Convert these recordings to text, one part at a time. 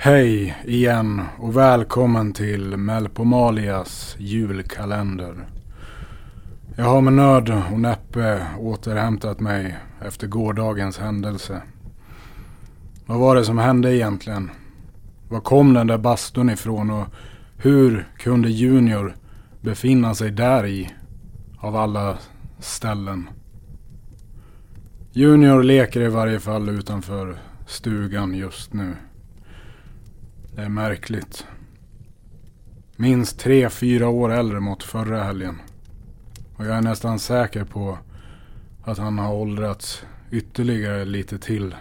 Hej igen och välkommen till Melpomalias julkalender. Jag har med nöd och näppe återhämtat mig efter gårdagens händelse. Vad var det som hände egentligen? Var kom den där bastun ifrån och hur kunde Junior befinna sig där i av alla ställen? Junior leker i varje fall utanför stugan just nu. Det är märkligt. Minst tre, fyra år äldre mot förra helgen. Och jag är nästan säker på att han har åldrats ytterligare lite till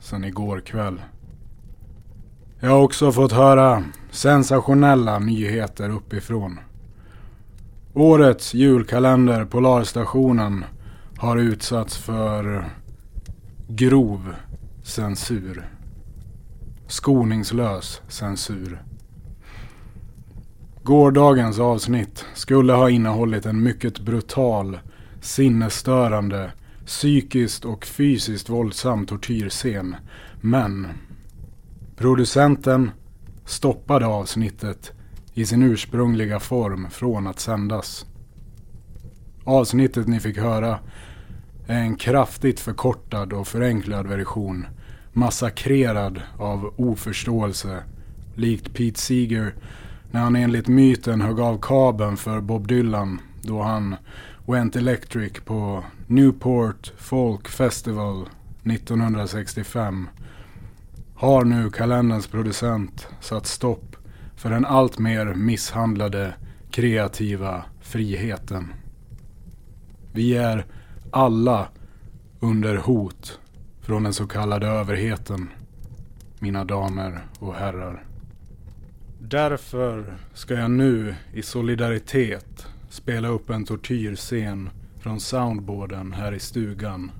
sen igår kväll. Jag har också fått höra sensationella nyheter uppifrån. Årets julkalender Polarstationen har utsatts för grov censur. Skoningslös censur. Gårdagens avsnitt skulle ha innehållit en mycket brutal, sinnesstörande, psykiskt och fysiskt våldsam tortyrscen. Men producenten stoppade avsnittet i sin ursprungliga form från att sändas. Avsnittet ni fick höra är en kraftigt förkortad och förenklad version massakrerad av oförståelse likt Pete Seeger när han enligt myten högg av kabeln för Bob Dylan då han Went Electric på Newport Folk Festival 1965 har nu kalenderns producent satt stopp för den alltmer misshandlade kreativa friheten. Vi är alla under hot från den så kallade överheten, mina damer och herrar. Därför ska jag nu i solidaritet spela upp en tortyrscen från soundboarden här i stugan.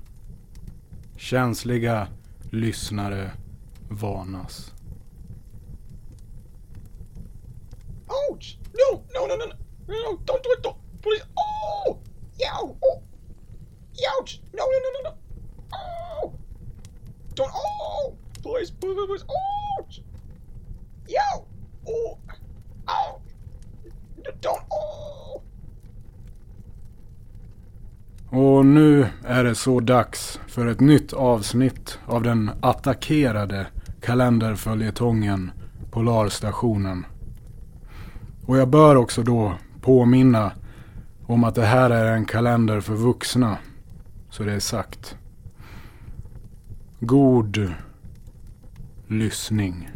Känsliga lyssnare varnas. Ouch! No, no, no, no, no, no, don't do it, don't, please. Oh! Yow! Oh! Ouch! No, no, no, no, no! Oh! Don't, oh! Please, please, please, please. Ouch! Yow! Oh! Oh! Don't, oh! Och nu är det så dags för ett nytt avsnitt av den attackerade kalenderföljetongen Polarstationen. Och jag bör också då påminna om att det här är en kalender för vuxna. Så det är sagt. God lyssning.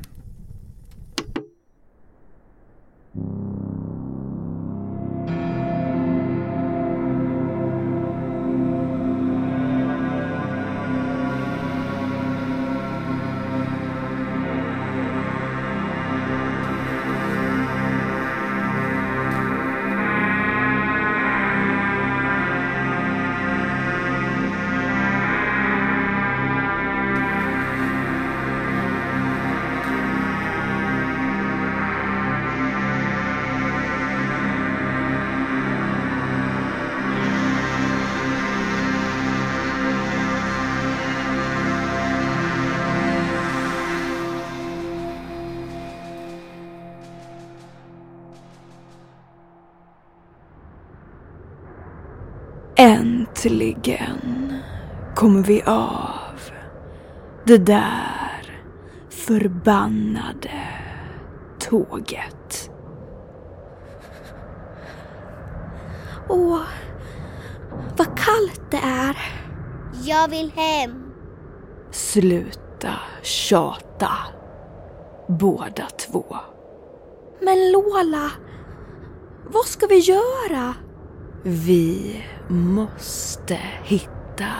Äntligen kommer vi av det där förbannade tåget. Åh, vad kallt det är. Jag vill hem. Sluta tjata. Båda två. Men Lola, vad ska vi göra? Vi måste hitta,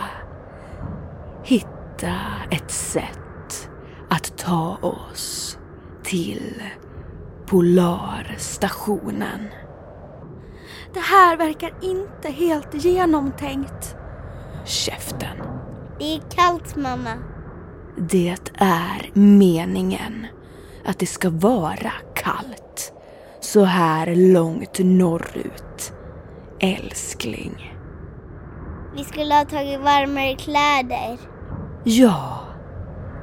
hitta ett sätt att ta oss till Polarstationen. Det här verkar inte helt genomtänkt. Käften. Det är kallt mamma. Det är meningen att det ska vara kallt så här långt norrut, älskling. Vi skulle ha tagit varmare kläder. Ja,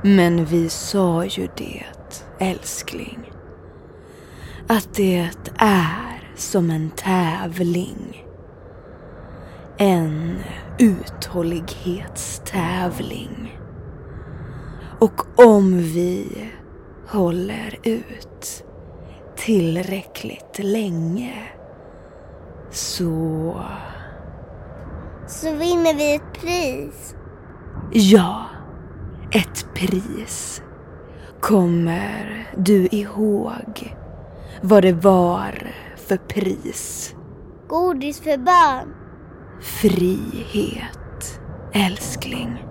men vi sa ju det älskling. Att det är som en tävling. En uthållighetstävling. Och om vi håller ut tillräckligt länge så... Så vinner vi ett pris. Ja, ett pris. Kommer du ihåg vad det var för pris? Godis för barn. Frihet, älskling.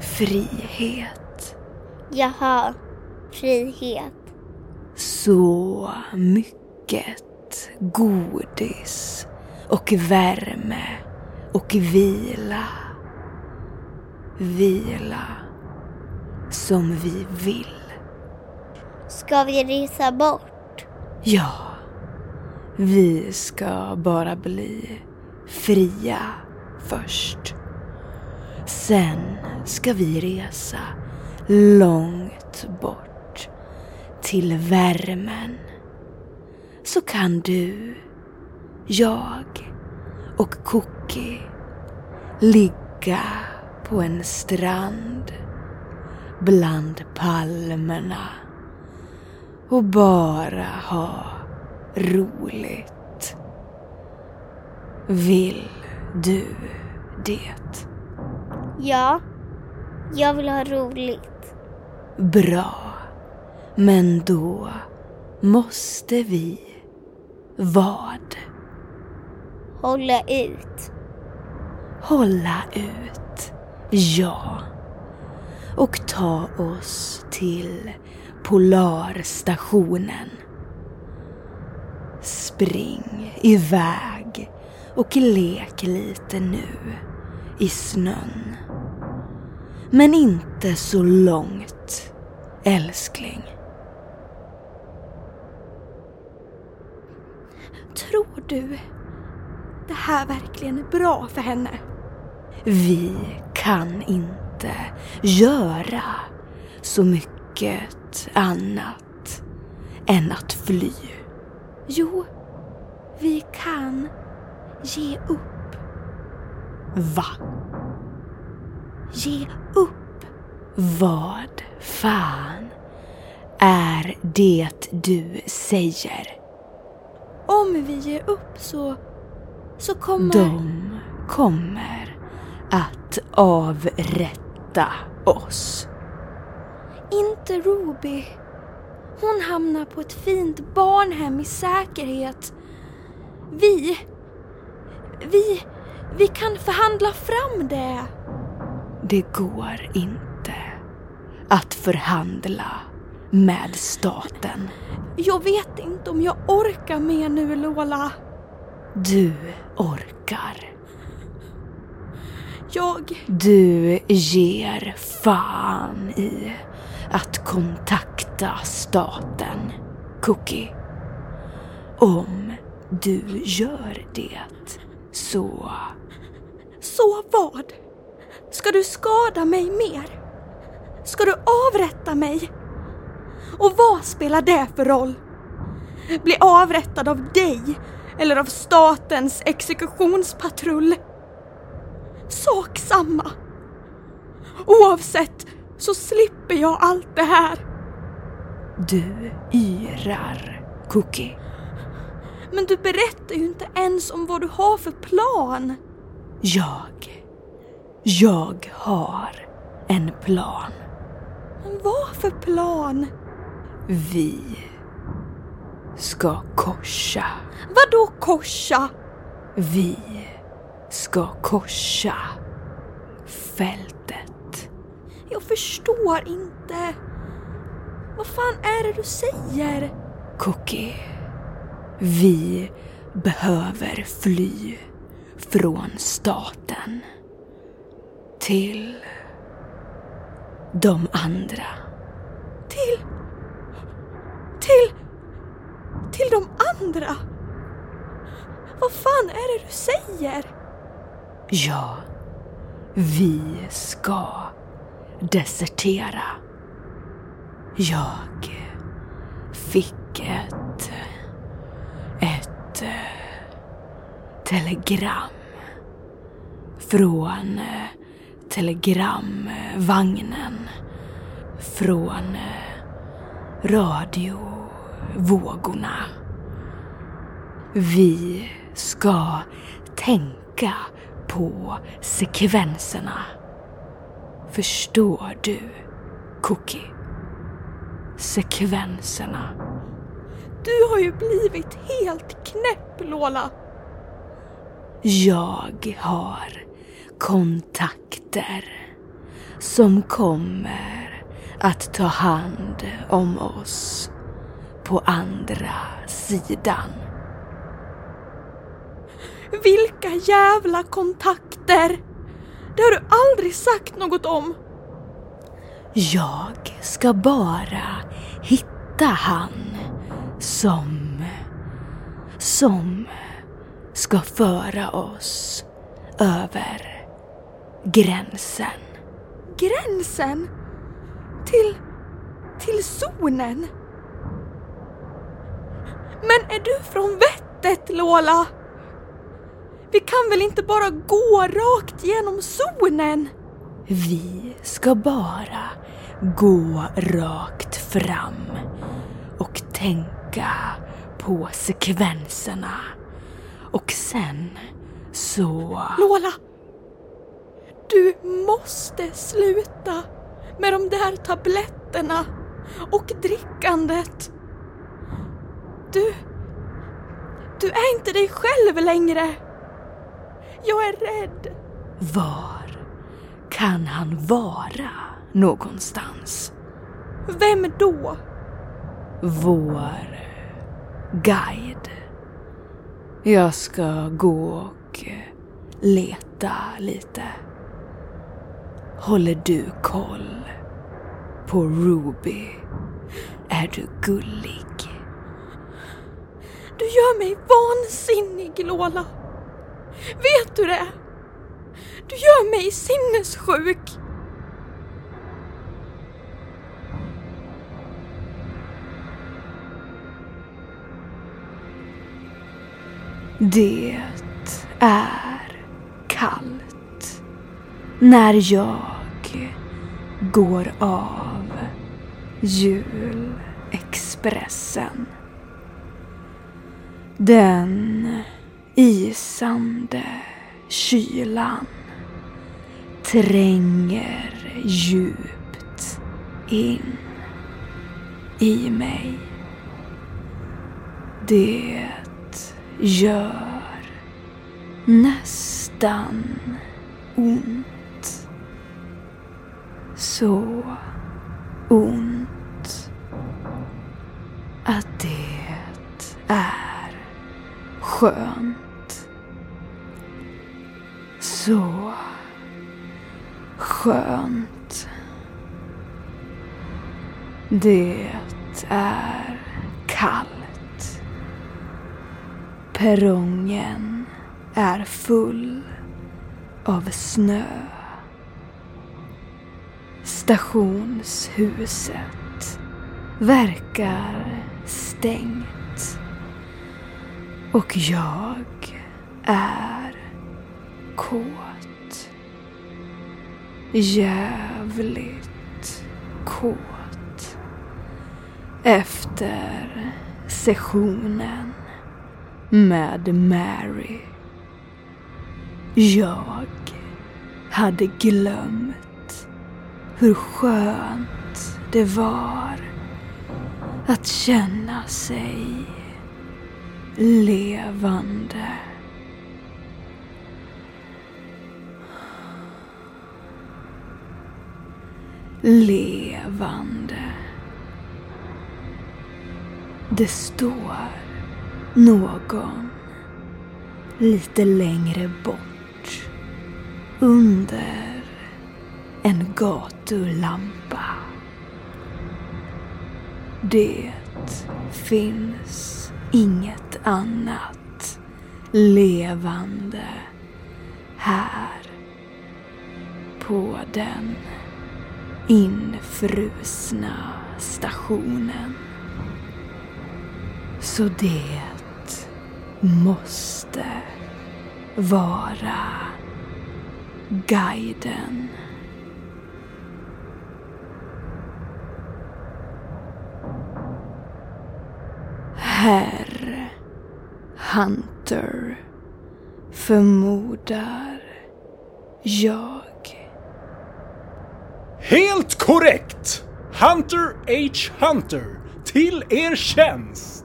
Frihet. Jaha, frihet. Så mycket godis och värme och vila. Vila som vi vill. Ska vi resa bort? Ja, vi ska bara bli fria först. Sen ska vi resa långt bort till värmen. Så kan du, jag och Cookie ligga på en strand bland palmerna och bara ha roligt. Vill du det? Ja, jag vill ha roligt. Bra. Men då måste vi vad? Hålla ut. Hålla ut. Ja. Och ta oss till Polarstationen. Spring iväg och lek lite nu i snön. Men inte så långt, älskling. Tror du det här verkligen är bra för henne? Vi kan inte göra så mycket annat än att fly. Jo, vi kan ge upp. Va? Ge upp. Vad fan är det du säger? Om vi ger upp så... så kommer... De kommer att avrätta oss. Inte Ruby. Hon hamnar på ett fint barnhem i säkerhet. Vi... Vi... Vi kan förhandla fram det. Det går inte att förhandla med staten. Jag vet inte om jag orkar mer nu, Lola. Du orkar. Jag... Du ger fan i att kontakta staten, Cookie. Om du gör det så... Så vad? Ska du skada mig mer? Ska du avrätta mig? Och vad spelar det för roll? Bli avrättad av dig eller av statens exekutionspatrull? Sak samma. Oavsett så slipper jag allt det här. Du yrar, Cookie. Men du berättar ju inte ens om vad du har för plan. Jag... Jag har en plan. Men vad för plan? Vi ska korsa. Vadå korsa? Vi ska korsa fältet. Jag förstår inte. Vad fan är det du säger? Cookie. Vi behöver fly från staten till de andra. Till... Till... Till de andra? Vad fan är det du säger? Ja, vi ska desertera. Jag fick ett... ett telegram från telegramvagnen. Från radiovågorna. Vi ska tänka på sekvenserna. Förstår du, Cookie? Sekvenserna. Du har ju blivit helt knäpp, Lola. Jag har kontakter som kommer att ta hand om oss på andra sidan. Vilka jävla kontakter! Det har du aldrig sagt något om. Jag ska bara hitta han som... som ska föra oss över gränsen. Gränsen? Till... till zonen? Men är du från vettet, Lola? Vi kan väl inte bara gå rakt genom zonen? Vi ska bara gå rakt fram och tänka på sekvenserna. Och sen så... Lola! Du måste sluta med de där tabletterna och drickandet. Du... Du är inte dig själv längre. Jag är rädd. Var kan han vara någonstans? Vem då? Vår guide. Jag ska gå och leta lite. Håller du koll på Ruby? Är du gullig? Du gör mig vansinnig, Lola. Vet du det? Du gör mig sinnessjuk. Det är kallt när jag går av julexpressen. Den isande kylan tränger djupt in i mig. Det gör nästan ont. Så ont att det är skönt. Så skönt. Det är kallt. Perrongen är full av snö. Stationshuset verkar stängt. Och jag är kåt. Jävligt kåt. Efter sessionen med Mary. Jag hade glömt hur skönt det var att känna sig levande. Levande. Det står någon lite längre bort under en gatulampa. Det finns inget annat levande här på den infrusna stationen. Så det måste vara guiden. Herr Hunter förmodar jag. Helt korrekt! Hunter H. Hunter, till er tjänst!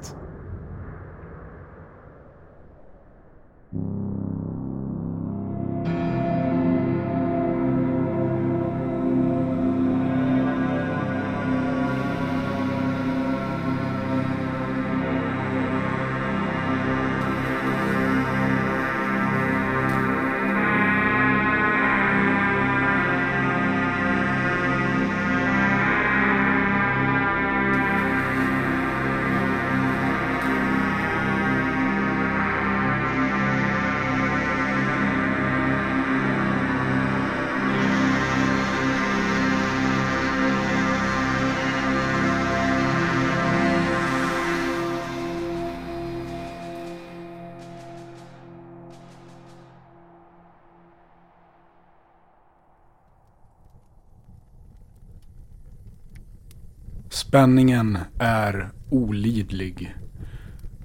Spänningen är olidlig.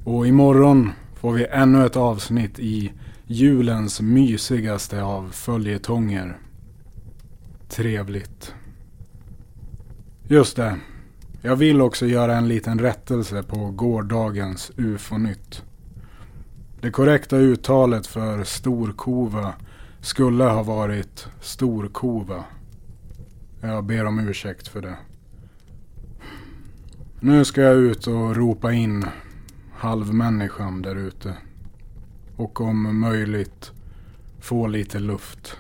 Och imorgon får vi ännu ett avsnitt i julens mysigaste av följetonger. Trevligt. Just det. Jag vill också göra en liten rättelse på gårdagens UFO-nytt. Det korrekta uttalet för Storkova skulle ha varit Storkova. Jag ber om ursäkt för det. Nu ska jag ut och ropa in halvmänniskan där ute. Och om möjligt få lite luft.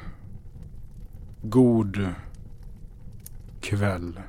God kväll.